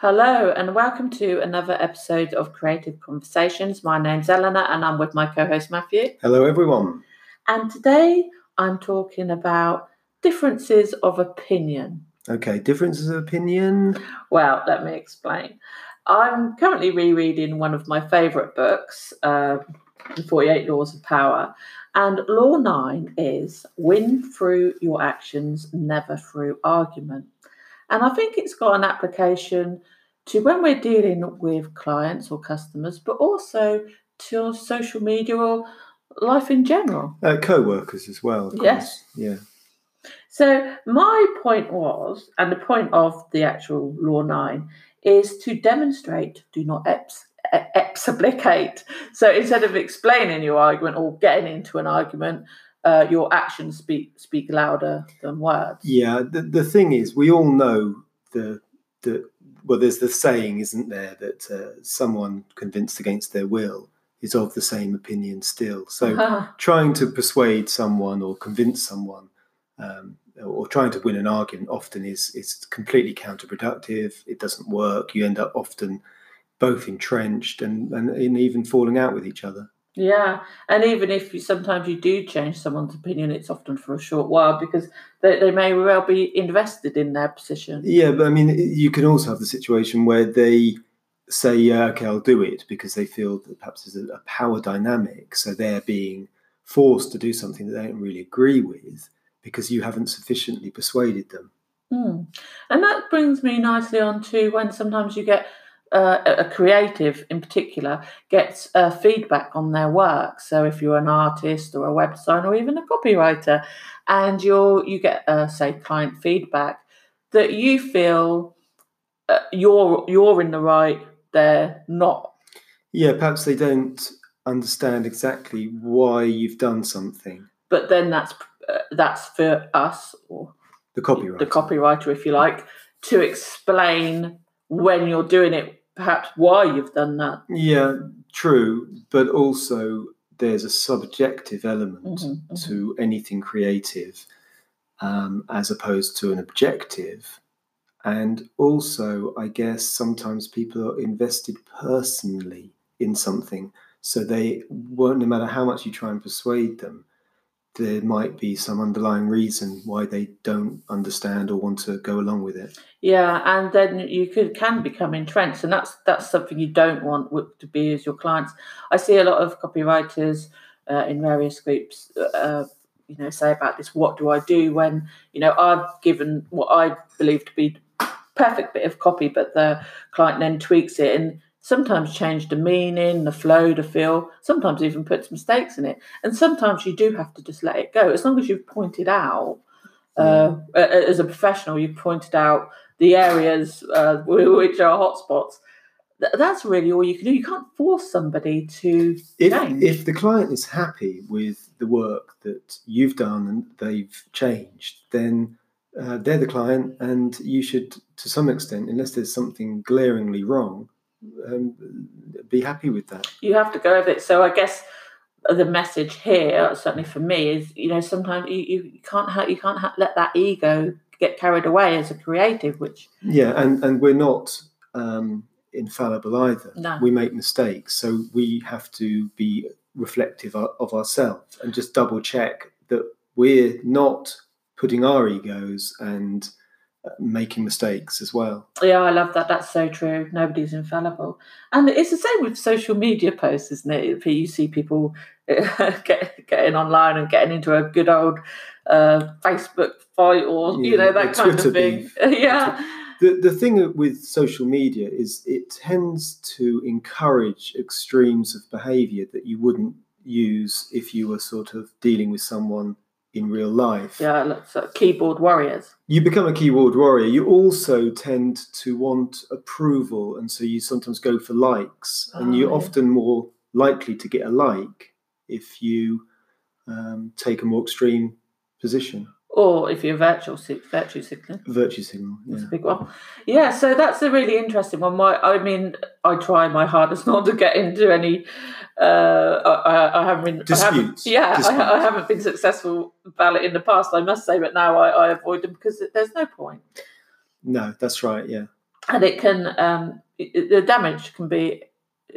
Hello, and welcome to another episode of Creative Conversations. My name's Eleanor, and I'm with my co host Matthew. Hello, everyone. And today I'm talking about differences of opinion. Okay, differences of opinion. Well, let me explain. I'm currently rereading one of my favourite books, uh, The 48 Laws of Power. And law nine is win through your actions, never through argument. And I think it's got an application to when we're dealing with clients or customers, but also to social media or life in general. Uh, co-workers as well. Yes. Yeah. So my point was, and the point of the actual law nine is to demonstrate, do not ex- explicate. So instead of explaining your argument or getting into an argument, uh, your actions speak speak louder than words. Yeah. The, the thing is, we all know the the well. There's the saying, isn't there, that uh, someone convinced against their will is of the same opinion still. So trying to persuade someone or convince someone. Um, or trying to win an argument often is is completely counterproductive. It doesn't work. You end up often both entrenched and, and, and even falling out with each other. Yeah, and even if you, sometimes you do change someone's opinion, it's often for a short while because they, they may well be invested in their position. Yeah, but I mean, you can also have the situation where they say, "Yeah, okay, I'll do it," because they feel that perhaps there's a, a power dynamic, so they're being forced to do something that they don't really agree with because you haven't sufficiently persuaded them. Hmm. And that brings me nicely on to when sometimes you get uh, a creative, in particular, gets uh, feedback on their work. So if you're an artist or a web designer or even a copywriter, and you're you get uh, say client feedback that you feel uh, you're you're in the right, they're not. Yeah, perhaps they don't understand exactly why you've done something. But then that's uh, that's for us or The copyright. the copywriter, if you like, to explain when you're doing it, perhaps why you've done that. Yeah, true, but also there's a subjective element Mhm, mhm. to anything creative um, as opposed to an objective. And also, I guess sometimes people are invested personally in something, so they won't, no matter how much you try and persuade them, there might be some underlying reason why they don't understand or want to go along with it. Yeah, and then you could can become entrenched, and that's that's something you don't want to be as your clients. I see a lot of copywriters uh, in various groups, uh, you know, say about this. What do I do when you know I've given what I believe to be perfect bit of copy, but the client then tweaks it and sometimes change the meaning, the flow, the feel. Sometimes even puts mistakes in it, and sometimes you do have to just let it go as long as you've pointed out. Uh, a- as a professional, you've pointed out the areas uh, which are hotspots. Th- That's really all you can do. You can't force somebody to If, change. if the client is happy with the work that you've done and they've changed, then uh, they're the client, and you should, to some extent, unless there's something glaringly wrong, um, be happy with that. you have to go with it. So I guess the message here, certainly for me, is you know sometimes you, you can't ha- you can't ha- let that ego get carried away as a creative, which Yeah, and, and we're not um, infallible either. No. We make mistakes, so we have to be reflective of, ourselves and just double check that we're not putting our egos and making mistakes as well. Yeah, I love that. That's so true. Nobody's infallible, and it's the same with social media posts, isn't it? You see people get, getting online and getting into a good old uh, Facebook fight, or you know that kind Twitter of thing. yeah, The, the thing with social media is it tends to encourage extremes of behavior that you wouldn't use if you were sort of dealing with someone in real life. yeah. So keyboard warriors. you become a keyboard warrior, you also tend to want approval, and so you sometimes go for likes, and Oh, you're yeah. often more likely to get a like if you um, take a more extreme position. Or if you're virtual virtue signaling. Virtue signal. That's a big one. Yeah, so that's a really interesting one. My, I mean, I try my hardest not to get into any. Uh, I, I- haven't been I haven't- Disputes. yeah, I, I haven't been successful it in the past. I must say, but now I, I avoid them because there's no point. No, that's right. Yeah. and it can um, it, the damage can be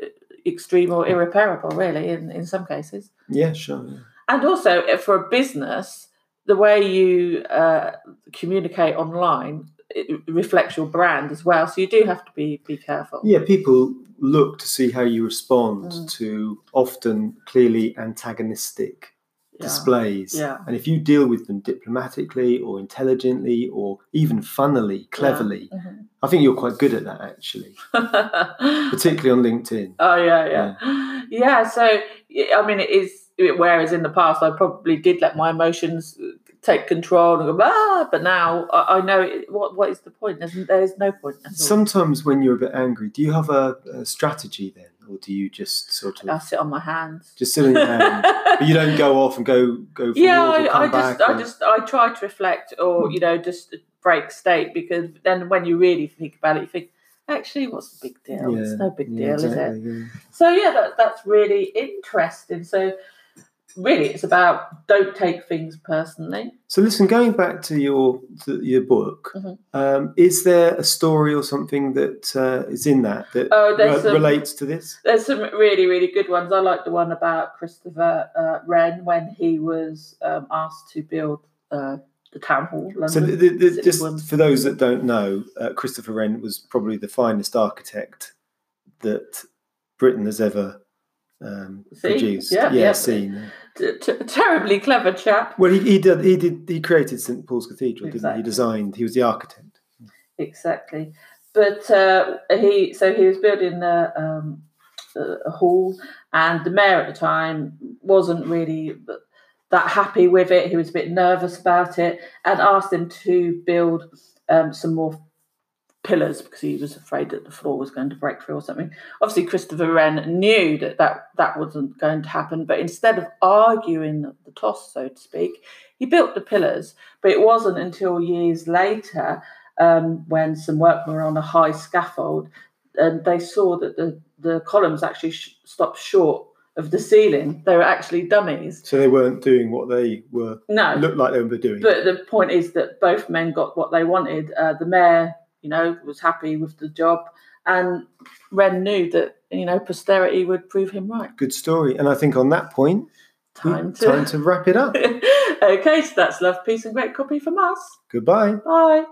uh, extreme or irreparable, really, in in some cases. Yeah, sure. Yeah. And also uh, for a business, the way you uh, communicate online it reflects your brand as well. So you do have to be be careful. Yeah, people look to see how you respond Mm. to often clearly antagonistic Yeah. displays. Yeah. And if you deal with them diplomatically or intelligently or even funnily, cleverly, Mhm. I think you're quite good at that actually, particularly on LinkedIn. Oh yeah, yeah, yeah. So I mean, it is. Whereas in the past, I probably did let my emotions take control and go ah, but now I, I know it, what what is the point? There's, there's no point. Sometimes when you're a bit angry, do you have a, a strategy then? Or do you just sort of? I sit on my hands. just sit on your hand? but you don't go off and go go for yeah, I, I just, I just, I try to reflect, or you know, just break state because then when you really think about it, you think, actually, what's the big deal? it's no big yeah, deal, is it? yeah. So yeah, that, that's really interesting. So really, it's about don't take things personally. So listen, going back to your to your book, Mhm. um, is there a story or something that uh, is in that that Oh, re- some- relates to this? There's some really, really good ones. I like the one about Christopher uh, Wren when he was um, asked to build uh, the town hall. London. So, the, the, just one. for those that don't know, uh, Christopher Wren was probably the finest architect that Britain has ever um, produced. Yeah, yeah. seen. T- t- terribly clever chap. Well, he, he did. He did. He created St Paul's Cathedral, didn't he? He designed. He was the architect. Exactly. But uh, he so he was building a, um, a hall, and the mayor at the time wasn't really that happy with it. He was a bit nervous about it, and asked him to build um, some more pillars because he was afraid that the floor was going to break through or something. Obviously, Christopher Wren knew that that, that wasn't going to happen, but instead of arguing the toss, so to speak, he built the pillars. But it wasn't until years later um, when some workmen were on a high scaffold and they saw that the, the columns actually sh- stopped short of the ceiling. They were actually dummies. So they weren't doing what they were No, looked like they were doing. but the point is that both men got what they wanted. Uh, the mayor, you know, was happy with the job, and Wren knew that you know posterity would prove him right. Good story. And I think on that point, Time to. time to wrap it up. okay, so that's love, peace, and great copy from us. Goodbye. Bye.